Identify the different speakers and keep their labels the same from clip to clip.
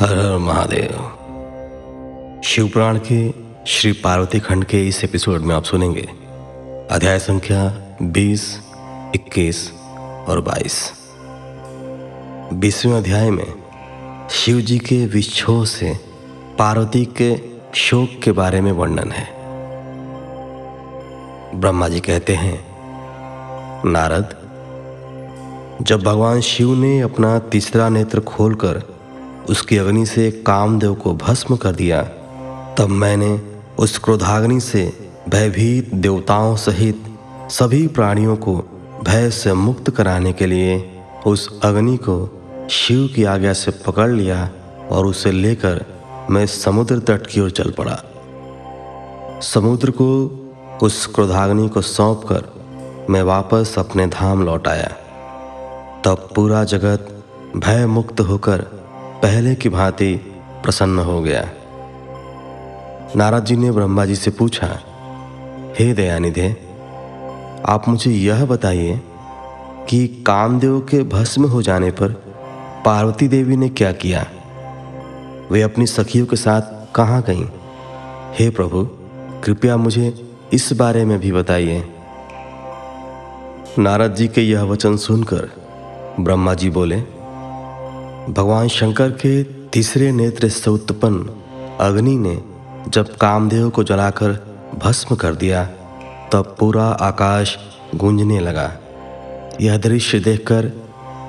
Speaker 1: हर हर महादेव। शिवपुराण के श्री पार्वती खंड के इस एपिसोड में आप सुनेंगे। अध्याय संख्या 20, 21 और 22 बीसवें अध्याय में शिव जी के विक्षोभ से पार्वती के शोक के बारे में वर्णन है। ब्रह्मा जी कहते हैं नारद जब भगवान शिव ने अपना तीसरा नेत्र खोलकर उसकी अग्नि से कामदेव को भस्म कर दिया। तब मैंने उस क्रोधाग्नि से भयभीत देवताओं सहित सभी प्राणियों को भय से मुक्त कराने के लिए उस अग्नि को शिव की आज्ञा से पकड़ लिया और उसे लेकर मैं समुद्र तट की ओर चल पड़ा। समुद्र को उस क्रोधाग्नि को सौंप कर मैं वापस अपने धाम लौट आया। तब पूरा जगत भय मुक्त होकर पहले की भांति प्रसन्न हो गया। नारद जी ने ब्रह्मा जी से पूछा, हे दयानिधे, आप मुझे यह बताइए कि कामदेव के भस्म हो जाने पर पार्वती देवी ने क्या किया? वे अपनी सखियों के साथ कहाँ गईं? हे प्रभु, कृपया मुझे इस बारे में भी बताइए। नारद जी के यह वचन सुनकर ब्रह्मा जी बोले भगवान शंकर के तीसरे नेत्र से उत्पन्न अग्नि ने जब कामदेव को जलाकर भस्म कर दिया, तब पूरा आकाश गूंजने लगा। यह दृश्य देखकर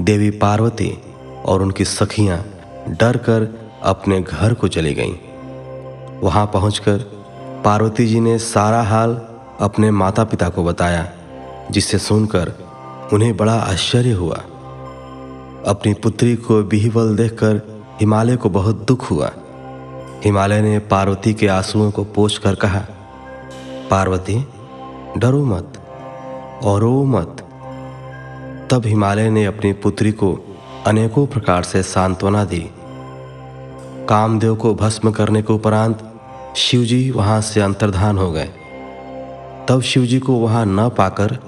Speaker 1: देवी पार्वती और उनकी सखियाँ डर कर अपने घर को चली गईं। वहाँ पहुंचकर पार्वती जी ने सारा हाल अपने माता पिता को बताया, जिसे सुनकर उन्हें बड़ा आश्चर्य हुआ। अपनी पुत्री को बिहवल देखकर हिमालय को बहुत दुख हुआ। हिमालय ने पार्वती के आंसुओं को पोछ कर कहा, पार्वती, डरो मत और मत। तब हिमालय ने अपनी पुत्री को अनेकों प्रकार से सांत्वना दी। कामदेव को भस्म करने के उपरांत शिवजी वहाँ से अंतर्धान हो गए। तब शिवजी को वहाँ न पाकर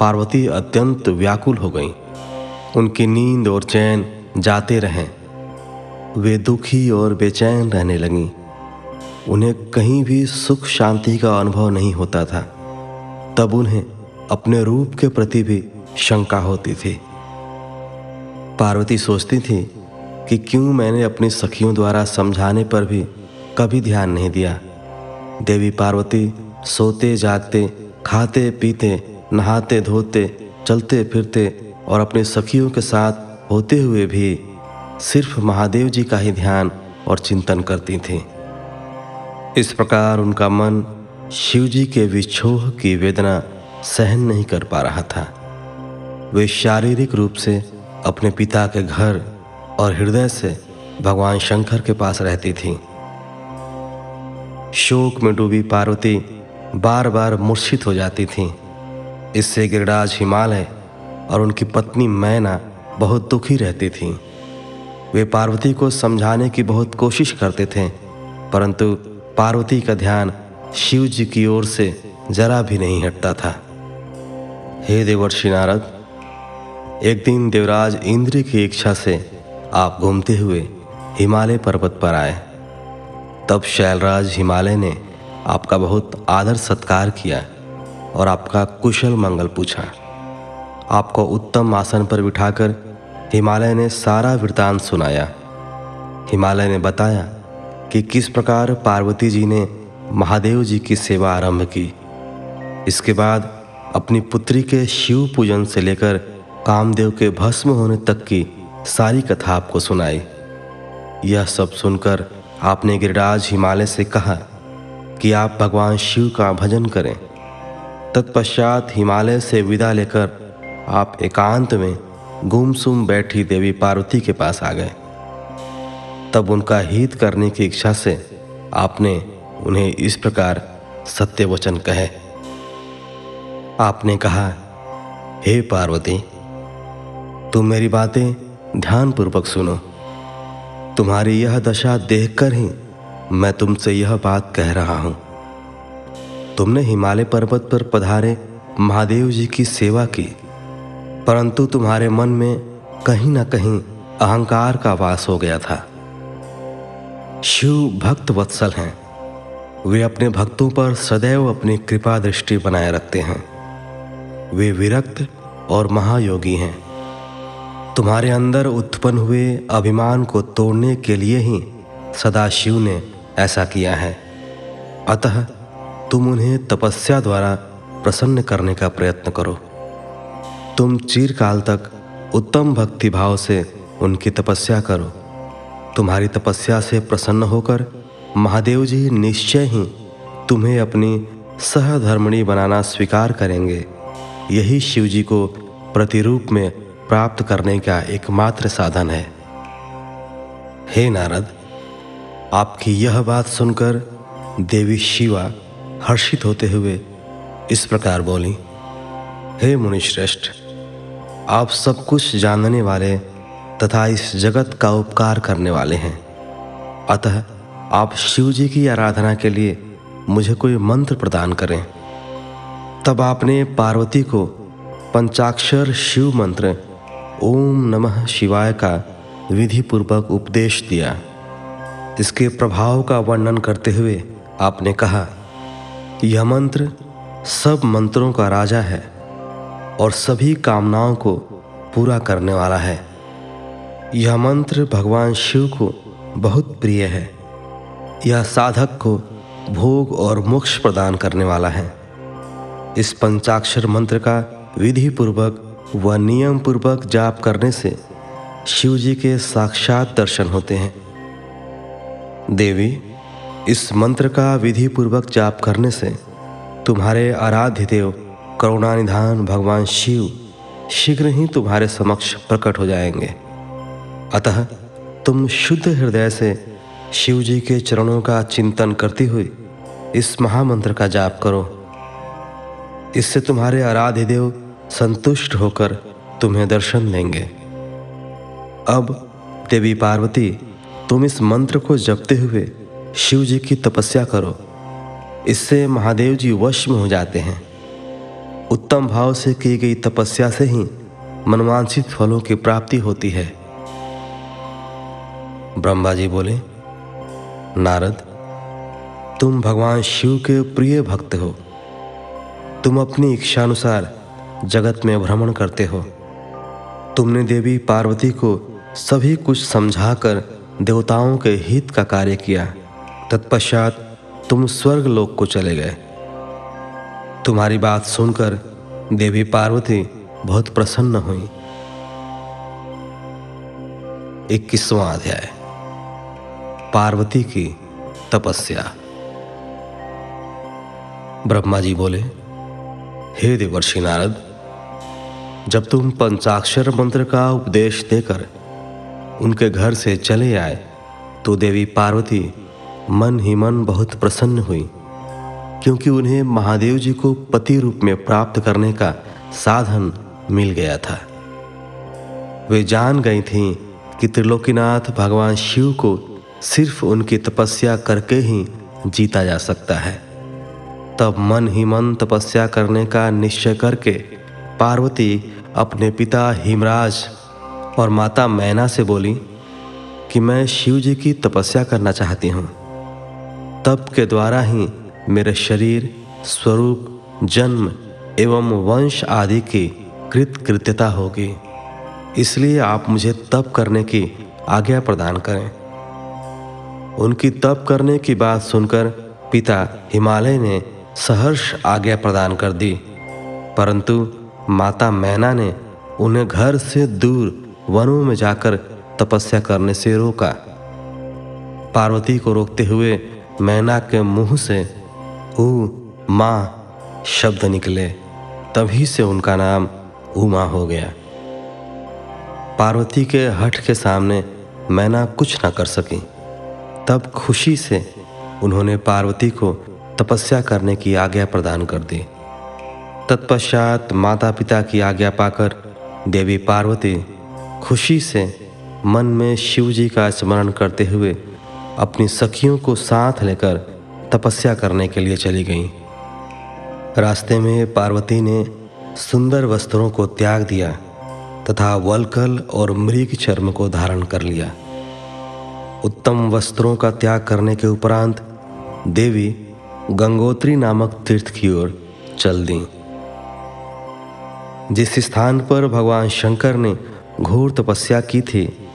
Speaker 1: पार्वती अत्यंत व्याकुल हो गई। उनकी नींद और चैन जाते रहें। वे दुखी और बेचैन रहने लगीं। उन्हें कहीं भी सुख शांति का अनुभव नहीं होता था। तब उन्हें अपने रूप के प्रति भी शंका होती थी। पार्वती सोचती थी कि क्यों मैंने अपनी सखियों द्वारा समझाने पर भी कभी ध्यान नहीं दिया। देवी पार्वती सोते जागते खाते पीते नहाते धोते चलते फिरते और अपने सखियों के साथ होते हुए भी सिर्फ़ महादेव जी का ही ध्यान और चिंतन करती थीं। इस प्रकार उनका मन शिव जी के विक्षोह की वेदना सहन नहीं कर पा रहा था। वे शारीरिक रूप से अपने पिता के घर और हृदय से भगवान शंकर के पास रहती थीं। शोक में डूबी पार्वती बार बार मूर्छित हो जाती थीं। इससे गिरिराज हिमालय और उनकी पत्नी मैना बहुत दुखी रहती थीं। वे पार्वती को समझाने की बहुत कोशिश करते थे, परंतु पार्वती का ध्यान शिव जी की ओर से जरा भी नहीं हटता था। हे देवर्षि नारद, एक दिन देवराज इंद्र की इच्छा से आप घूमते हुए हिमालय पर्वत पर आए। तब शैलराज हिमालय ने आपका बहुत आदर सत्कार किया और आपका कुशल मंगल पूछा। आपको उत्तम आसन पर बिठाकर हिमालय ने सारा वृतांत सुनाया। हिमालय ने बताया कि किस प्रकार पार्वती जी ने महादेव जी की सेवा आरंभ की। इसके बाद अपनी पुत्री के शिव पूजन से लेकर कामदेव के भस्म होने तक की सारी कथा आपको सुनाई। यह सब सुनकर आपने गिरिराज हिमालय से कहा कि आप भगवान शिव का भजन करें। तत्पश्चात हिमालय से विदा लेकर आप एकांत में गुमसुम बैठी देवी पार्वती के पास आ गए। तब उनका हित करने की इच्छा से आपने उन्हें इस प्रकार सत्य वचन कहे। आपने कहा, हे पार्वती, तुम मेरी बातें ध्यानपूर्वक सुनो। तुम्हारी यह दशा देखकर ही मैं तुमसे यह बात कह रहा हूँ। तुमने हिमालय पर्वत पर पधारे महादेव जी की सेवा की। परंतु तुम्हारे मन में कहीं ना कहीं अहंकार का वास हो गया था। शिव भक्त वत्सल हैं। वे अपने भक्तों पर सदैव अपनी कृपा दृष्टि बनाए रखते हैं। वे विरक्त और महायोगी हैं। तुम्हारे अंदर उत्पन्न हुए अभिमान को तोड़ने के लिए ही सदाशिव ने ऐसा किया है। अतः तुम उन्हें तपस्या द्वारा प्रसन्न करने का प्रयत्न करो। तुम चिरकाल तक उत्तम भक्ति भाव से उनकी तपस्या करो। तुम्हारी तपस्या से प्रसन्न होकर महादेव जी निश्चय ही तुम्हें अपनी सहधर्मणी बनाना स्वीकार करेंगे। यही शिव जी को प्रतिरूप में प्राप्त करने का एकमात्र साधन है। हे नारद, आपकी यह बात सुनकर देवी शिवा हर्षित होते हुए इस प्रकार बोली, हे मुनिश्रेष्ठ आप सब कुछ जानने वाले तथा इस जगत का उपकार करने वाले हैं। अतः आप शिव जी की आराधना के लिए मुझे कोई मंत्र प्रदान करें। तब आपने पार्वती को पंचाक्षर शिव मंत्र, ओम नमः शिवाय का विधि पूर्वक उपदेश दिया। इसके प्रभाव का वर्णन करते हुए आपने कहा, यह मंत्र सब मंत्रों का राजा है। और सभी कामनाओं को पूरा करने वाला है। यह मंत्र भगवान शिव को बहुत प्रिय है। यह साधक को भोग और मोक्ष प्रदान करने वाला है। इस पंचाक्षर मंत्र का विधि पूर्वक व नियम पूर्वक जाप करने से शिव जी के साक्षात दर्शन होते हैं। देवी, इस मंत्र का विधि पूर्वक जाप करने से तुम्हारे आराध्य देव करुणानिधान भगवान शिव शीघ्र ही तुम्हारे समक्ष प्रकट हो जाएँगे। अतः तुम शुद्ध हृदय से शिव जी के चरणों का चिंतन करती हुई इस महामंत्र का जाप करो। इससे तुम्हारे आराध्य देव संतुष्ट होकर तुम्हें दर्शन देंगे अब देवी पार्वती, तुम इस मंत्र को जपते हुए शिव जी की तपस्या करो। इससे महादेव जी वश में हो जाते हैं। उत्तम भाव से की गई तपस्या से ही मनवांछित फलों की प्राप्ति होती है। ब्रह्मा जी बोले, नारद, तुम भगवान शिव के प्रिय भक्त हो। तुम अपनी इच्छानुसार जगत में भ्रमण करते हो। तुमने देवी पार्वती को सभी कुछ समझाकर देवताओं के हित का कार्य किया। तत्पश्चात तुम स्वर्ग लोक को चले गए। तुम्हारी बात सुनकर देवी पार्वती बहुत प्रसन्न हुई। इक्कीसवां अध्याय। पार्वती की तपस्या। ब्रह्मा जी बोले, हे देवर्षि नारद, जब तुम पंचाक्षर मंत्र का उपदेश देकर उनके घर से चले आए तो देवी पार्वती मन ही मन बहुत प्रसन्न हुई। क्योंकि उन्हें महादेव जी को पति रूप में प्राप्त करने का साधन मिल गया था। वे जान गई थीं कि त्रिलोकीनाथ भगवान शिव को सिर्फ़ उनकी तपस्या करके ही जीता जा सकता है। तब मन ही मन तपस्या करने का निश्चय करके पार्वती अपने पिता हिमराज और माता मैना से बोली कि मैं शिव जी की तपस्या करना चाहती हूँ। तप के द्वारा ही मेरे शरीर, स्वरूप, जन्म एवं वंश आदि की कृत कृत्यता होगी। इसलिए आप मुझे तप करने की आज्ञा प्रदान करें। उनकी तप करने की बात सुनकर पिता हिमालय ने सहर्ष आज्ञा प्रदान कर दी। परंतु माता मैना ने उन्हें घर से दूर वनों में जाकर तपस्या करने से रोका। पार्वती को रोकते हुए मैना के मुँह से ऊ माँ शब्द निकले, तभी से उनका नाम उमा हो गया। पार्वती के हठ के सामने मैना कुछ न कर सकी। तब खुशी से उन्होंने पार्वती को तपस्या करने की आज्ञा प्रदान कर दी। तत्पश्चात माता पिता की आज्ञा पाकर देवी पार्वती खुशी से मन में शिव जी का स्मरण करते हुए अपनी सखियों को साथ लेकर तपस्या करने के लिए चली गईं। रास्ते में पार्वती ने सुंदर वस्त्रों को त्याग दिया तथा वलकल और मृग चर्म को धारण कर लिया। उत्तम वस्त्रों का त्याग करने के उपरांत देवी गंगोत्री नामक तीर्थ की ओर चल दी। जिस स्थान पर भगवान शंकर ने घोर तपस्या की थी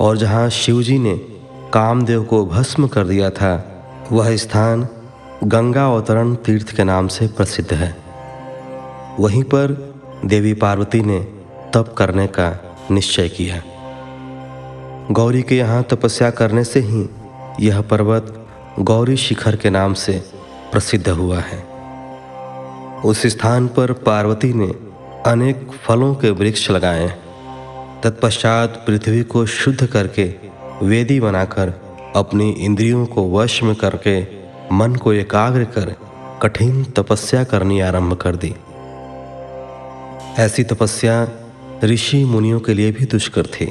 Speaker 1: और जहाँ शिवजी ने कामदेव को भस्म कर दिया था वह स्थान गंगा अवतरण तीर्थ के नाम से प्रसिद्ध है। वहीं पर देवी पार्वती ने तप करने का निश्चय किया। गौरी के यहाँ तपस्या करने से ही यह पर्वत गौरी शिखर के नाम से प्रसिद्ध हुआ है। उस स्थान पर पार्वती ने अनेक फलों के वृक्ष लगाए। तत्पश्चात पृथ्वी को शुद्ध करके वेदी बनाकर अपनी इंद्रियों को वश में करके मन को एकाग्र कर कठिन तपस्या करनी आरंभ कर दी। ऐसी तपस्या ऋषि मुनियों के लिए भी दुष्कर थी।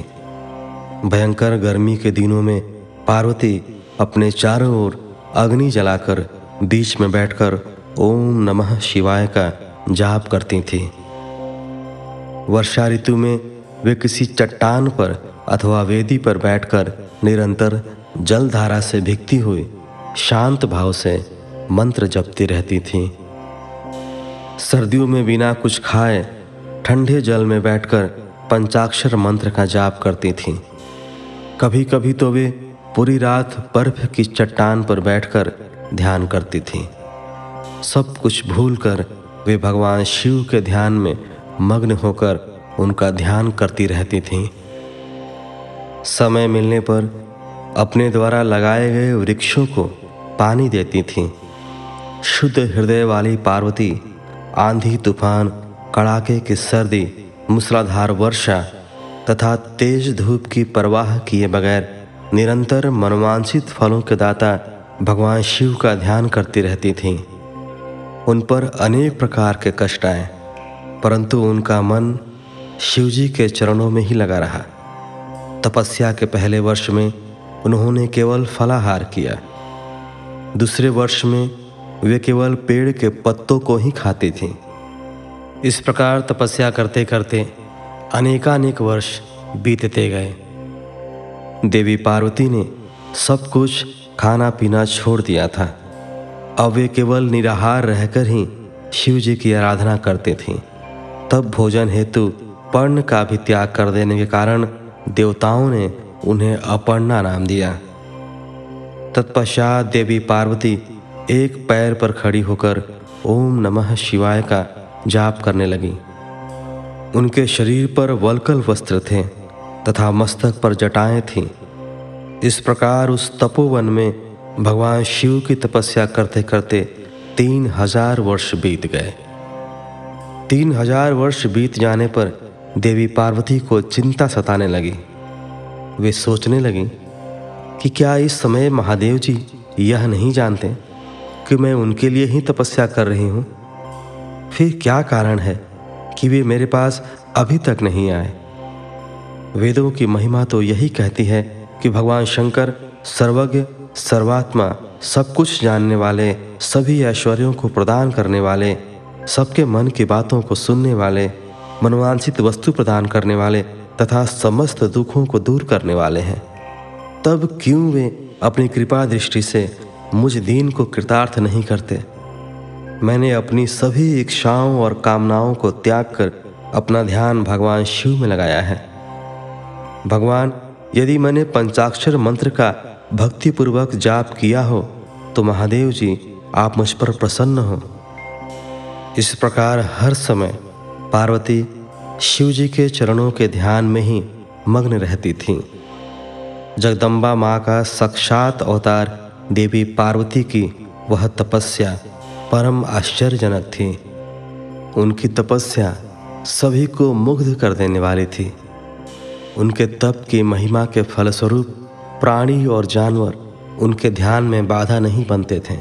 Speaker 1: भयंकर गर्मी के दिनों में पार्वती अपने चारों ओर अग्नि जलाकर बीच में बैठकर ओम नमः शिवाय का जाप करती थी। वर्षा ऋतु में वे किसी चट्टान पर अथवा वेदी पर बैठकर निरंतर जलधारा से भिगती हुई शांत भाव से मंत्र जपती रहती थी। सर्दियों में बिना कुछ खाए ठंडे जल में बैठकर पंचाक्षर मंत्र का जाप करती थी। कभी कभी तो वे पूरी रात बर्फ़ की चट्टान पर बैठकर ध्यान करती थी। सब कुछ भूलकर वे भगवान शिव के ध्यान में मग्न होकर उनका ध्यान करती रहती थीं। समय मिलने पर अपने द्वारा लगाए गए वृक्षों को पानी देती थीं। शुद्ध हृदय वाली पार्वती, आंधी तूफ़ान, कड़ाके की सर्दी, मूसलाधार वर्षा तथा तेज धूप की परवाह किए बगैर निरंतर मनोवांछित फलों के दाता भगवान शिव का ध्यान करती रहती थीं। उन पर अनेक प्रकार के कष्ट आए, परंतु उनका मन शिवजी के चरणों में ही लगा रहा। तपस्या के पहले वर्ष में उन्होंने केवल फलाहार किया। दूसरे वर्ष में वे केवल पेड़ के पत्तों को ही खाती थीं। इस प्रकार तपस्या करते करते अनेकानेक वर्ष बीतते गए। देवी पार्वती ने सब कुछ खाना पीना छोड़ दिया था। अब वे केवल निराहार रहकर ही शिव जी की आराधना करते थीं। तब भोजन हेतु पर्ण का भी त्याग कर देने के कारण देवताओं ने उन्हें अपर्णा नाम दिया। तत्पश्चात देवी पार्वती एक पैर पर खड़ी होकर ओम नमः शिवाय का जाप करने लगी। उनके शरीर पर वलकल वस्त्र थे तथा मस्तक पर जटाएँ थीं। इस प्रकार उस तपोवन में भगवान शिव की तपस्या करते करते तीन हज़ार वर्ष बीत गए। तीन हज़ार वर्ष बीत जाने पर देवी पार्वती को चिंता सताने लगी। वे सोचने लगी कि क्या इस समय महादेव जी यह नहीं जानते कि मैं उनके लिए ही तपस्या कर रही हूँ? फिर क्या कारण है कि वे मेरे पास अभी तक नहीं आए? वेदों की महिमा तो यही कहती है कि भगवान शंकर सर्वज्ञ, सर्वात्मा, सब कुछ जानने वाले, सभी ऐश्वर्यों को प्रदान करने वाले, सबके मन की बातों को सुनने वाले, मनवांछित वस्तु प्रदान करने वाले तथा समस्त दुखों को दूर करने वाले हैं। तब क्यों वे अपनी कृपा दृष्टि से मुझ दीन को कृतार्थ नहीं करते? मैंने अपनी सभी इच्छाओं और कामनाओं को त्याग कर अपना ध्यान भगवान शिव में लगाया है। भगवान, यदि मैंने पंचाक्षर मंत्र का भक्तिपूर्वक जाप किया हो तो महादेव जी, आप मुझ पर प्रसन्न हो। इस प्रकार हर समय पार्वती शिव जी के चरणों के ध्यान में ही मग्न रहती थीं। जगदम्बा माँ का साक्षात अवतार देवी पार्वती की वह तपस्या परम आश्चर्यजनक थी। उनकी तपस्या सभी को मुग्ध कर देने वाली थी। उनके तप की महिमा के फलस्वरूप प्राणी और जानवर उनके ध्यान में बाधा नहीं बनते थे।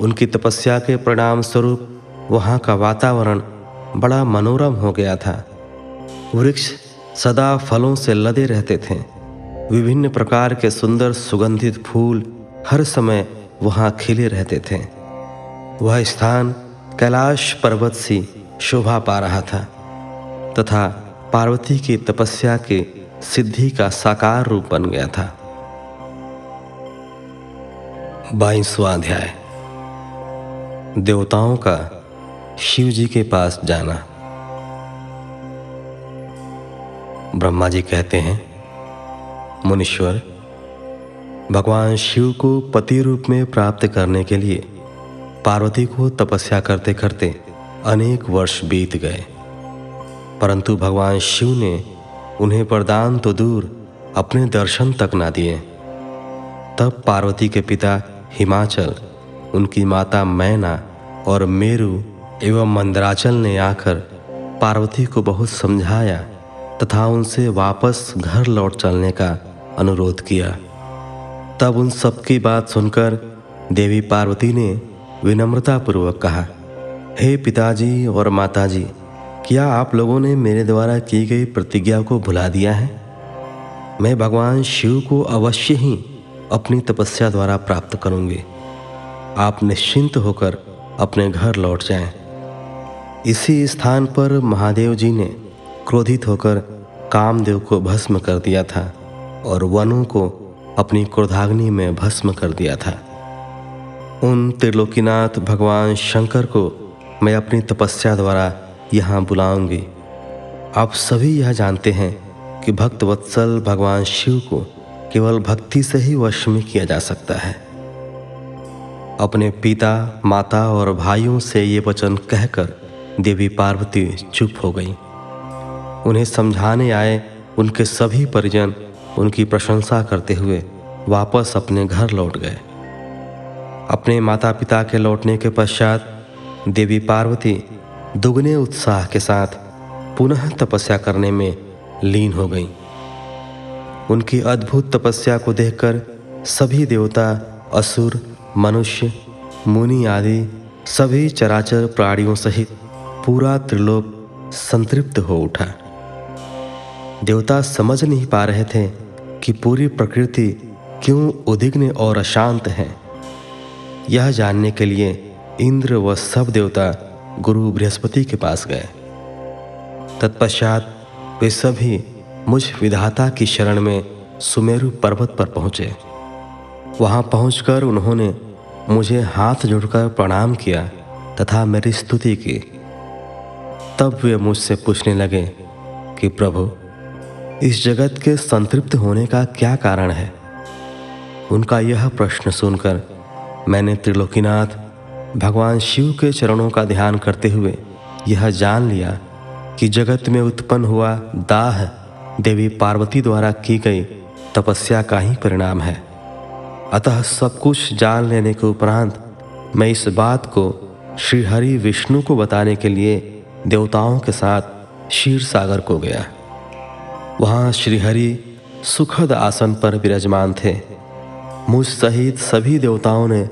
Speaker 1: उनकी तपस्या के परिणाम स्वरूप वहाँ का वातावरण बड़ा मनोरम हो गया था। वृक्ष सदा फलों से लदे रहते थे। विभिन्न प्रकार के सुंदर सुगंधित फूल हर समय वहाँ खिले रहते थे। वह स्थान कैलाश पर्वत सी शोभा पा रहा था, तथा पार्वती की तपस्या के सिद्धि का साकार रूप बन गया था। बाईसवा अध्याय। देवताओं का शिव जी के पास जाना। ब्रह्मा जी कहते हैं, मुनीश्वर, भगवान शिव को पति रूप में प्राप्त करने के लिए पार्वती को तपस्या करते करते अनेक वर्ष बीत गए। परंतु भगवान शिव ने उन्हें वरदान तो दूर अपने दर्शन तक ना दिए। तब पार्वती के पिता हिमाचल, उनकी माता मैना और मेरु एवं मंदराचल ने आकर पार्वती को बहुत समझाया तथा उनसे वापस घर लौट चलने का अनुरोध किया। तब उन सबकी बात सुनकर देवी पार्वती ने विनम्रतापूर्वक कहा, हे पिताजी और माताजी, क्या आप लोगों ने मेरे द्वारा की गई प्रतिज्ञा को भुला दिया है? मैं भगवान शिव को अवश्य ही अपनी तपस्या द्वारा प्राप्त करूँगी। आप निश्चिंत होकर अपने घर लौट जाएँ। इसी स्थान पर महादेव जी ने क्रोधित होकर कामदेव को भस्म कर दिया था और वनु को अपनी क्रोधाग्नि में भस्म कर दिया था। उन त्रिलोकीनाथ भगवान शंकर को मैं अपनी तपस्या द्वारा यहाँ बुलाऊँगी। आप सभी यह जानते हैं कि भक्त वत्सल भगवान शिव को केवल भक्ति से ही वश में किया जा सकता है। अपने पिता, माता और भाइयों से ये वचन कहकर देवी पार्वती चुप हो गई। उन्हें समझाने आए उनके सभी परिजन उनकी प्रशंसा करते हुए वापस अपने घर लौट गए। अपने माता पिता के लौटने के पश्चात देवी पार्वती दुगने उत्साह के साथ पुनः तपस्या करने में लीन हो गई। उनकी अद्भुत तपस्या को देखकर सभी देवता, असुर, मनुष्य, मुनि आदि सभी चराचर प्राणियों सहित पूरा त्रिलोक संतृप्त हो उठा। देवता समझ नहीं पा रहे थे कि पूरी प्रकृति क्यों उदिग्न और अशांत है। यह जानने के लिए इंद्र व सब देवता गुरु बृहस्पति के पास गए। तत्पश्चात वे सभी मुझ विधाता की शरण में सुमेरु पर्वत पर पहुँचे। वहाँ पहुंचकर उन्होंने मुझे हाथ जोड़कर प्रणाम किया तथा मेरी स्तुति की। तब वे मुझसे पूछने लगे कि, प्रभु, इस जगत के संतृप्त होने का क्या कारण है? उनका यह प्रश्न सुनकर मैंने त्रिलोकीनाथ, भगवान शिव के चरणों का ध्यान करते हुए यह जान लिया कि जगत में उत्पन्न हुआ दाह देवी पार्वती द्वारा की गई तपस्या का ही परिणाम है। अतः सब कुछ जान लेने के उपरांत मैं इस बात को श्री हरि विष्णु को बताने के लिए देवताओं के साथ क्षीर सागर को गया। वहाँ श्रीहरि सुखद आसन पर विराजमान थे। मुझ सहित सभी देवताओं ने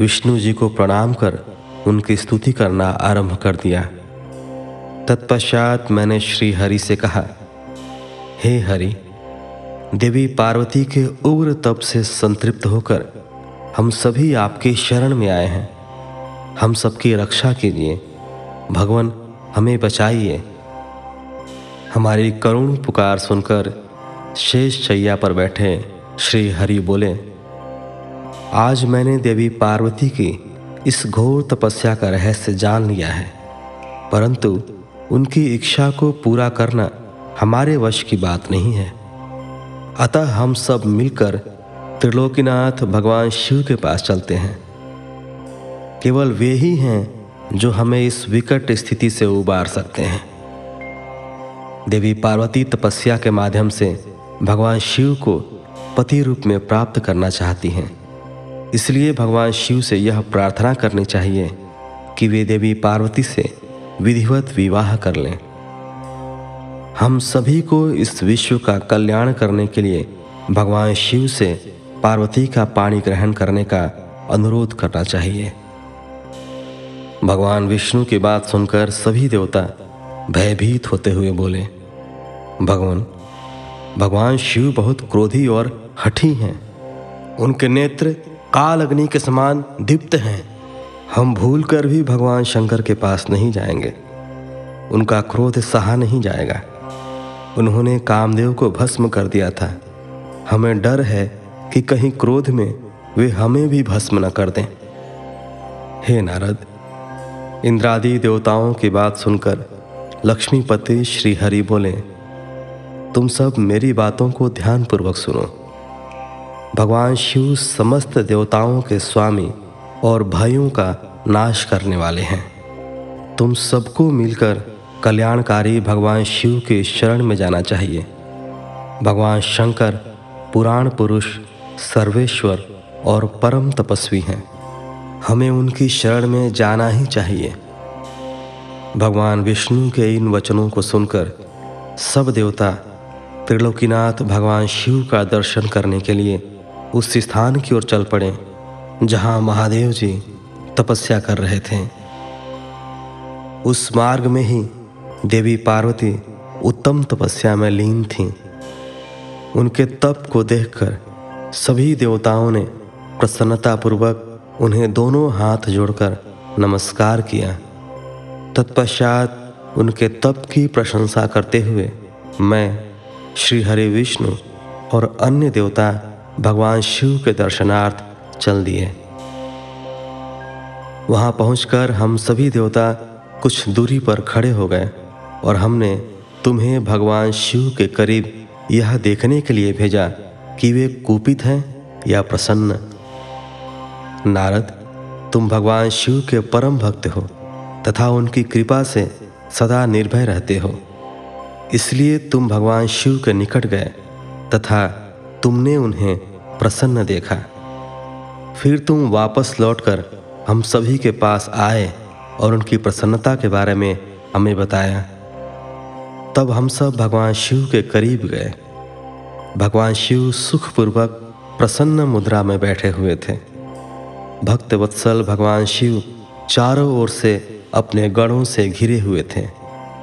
Speaker 1: विष्णु जी को प्रणाम कर उनकी स्तुति करना आरंभ कर दिया। तत्पश्चात मैंने श्री हरि से कहा, हे हरि, देवी पार्वती के उग्र तप से संतृप्त होकर हम सभी आपके शरण में आए हैं। हम सबकी रक्षा कीजिए भगवान हमें बचाइए। हमारी करुण पुकार सुनकर शेष चैया पर बैठे श्री हरि बोले, आज मैंने देवी पार्वती की इस घोर तपस्या का रहस्य जान लिया है, परंतु उनकी इच्छा को पूरा करना हमारे वश की बात नहीं है। अतः हम सब मिलकर त्रिलोकीनाथ भगवान शिव के पास चलते हैं। केवल वे ही हैं जो हमें इस विकट स्थिति से उबार सकते हैं। देवी पार्वती तपस्या के माध्यम से भगवान शिव को पति रूप में प्राप्त करना चाहती हैं। इसलिए भगवान शिव से यह प्रार्थना करनी चाहिए कि वे देवी पार्वती से विधिवत विवाह कर लें। हम सभी को इस विश्व का कल्याण करने के लिए भगवान शिव से पार्वती का पाणी ग्रहण करने का अनुरोध करना चाहिए। भगवान विष्णु की बात सुनकर सभी देवता भयभीत होते हुए बोले, भगवान भगवान शिव बहुत क्रोधी और हठी हैं। उनके नेत्र काल अग्नि के समान दीप्त हैं। हम भूल कर भी भगवान शंकर के पास नहीं जाएँगे। उनका क्रोध सहा नहीं जाएगा। उन्होंने कामदेव को भस्म कर दिया था। हमें डर है कि कहीं क्रोध में वे हमें भी भस्म न कर दें। हे नारद इंद्रादि देवताओं की बात सुनकर लक्ष्मीपति श्री हरि बोले, तुम सब मेरी बातों को ध्यानपूर्वक सुनो। भगवान शिव समस्त देवताओं के स्वामी और भाइयों का नाश करने वाले हैं। तुम सबको मिलकर कल्याणकारी भगवान शिव के शरण में जाना चाहिए। भगवान शंकर, पुराण पुरुष, सर्वेश्वर और परम तपस्वी हैं। हमें उनकी शरण में जाना ही चाहिए। भगवान विष्णु के इन वचनों को सुनकर सब देवता त्रिलोकीनाथ भगवान शिव का दर्शन करने के लिए उस स्थान की ओर चल पड़े, जहाँ महादेव जी तपस्या कर रहे थे। उस मार्ग में ही देवी पार्वती उत्तम तपस्या में लीन थीं। उनके तप को देखकर सभी देवताओं ने प्रसन्नतापूर्वक उन्हें दोनों हाथ जोड़कर नमस्कार किया। तत्पश्चात उनके तप की प्रशंसा करते हुए मैं श्री हरि विष्णु और अन्य देवता भगवान शिव के दर्शनार्थ चल दिए। वहाँ पहुंचकर हम सभी देवता कुछ दूरी पर खड़े हो गए और हमने तुम्हें भगवान शिव के करीब यह देखने के लिए भेजा कि वे कुपित हैं या प्रसन्न। नारद, तुम भगवान शिव के परम भक्त हो, तथा उनकी कृपा से सदा निर्भय रहते हो। इसलिए तुम भगवान शिव के निकट गए, तथा तुमने उन्हें प्रसन्न देखा। फिर तुम वापस लौटकर हम सभी के पास आए और उनकी प्रसन्नता के बारे में हमें बताया। तब हम सब भगवान शिव के करीब गए। भगवान शिव सुखपूर्वक प्रसन्न मुद्रा में बैठे हुए थे। भक्त वत्सल भगवान शिव चारों ओर से अपने गणों से घिरे हुए थे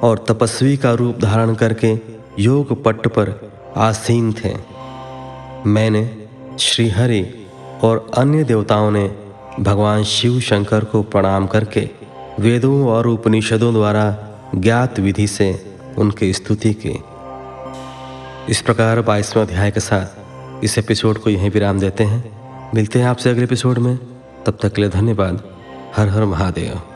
Speaker 1: और तपस्वी का रूप धारण करके योग पट्ट पर आसीन थे। मैंने श्रीहरि और अन्य देवताओं ने भगवान शिव शंकर को प्रणाम करके वेदों और उपनिषदों द्वारा ज्ञात विधि से उनकी स्तुति की। इस प्रकार बाईसवें अध्याय के साथ इस एपिसोड को यहीं विराम देते हैं। मिलते हैं आपसे अगले एपिसोड में। तब तक के लिए धन्यवाद। हर हर महादेव।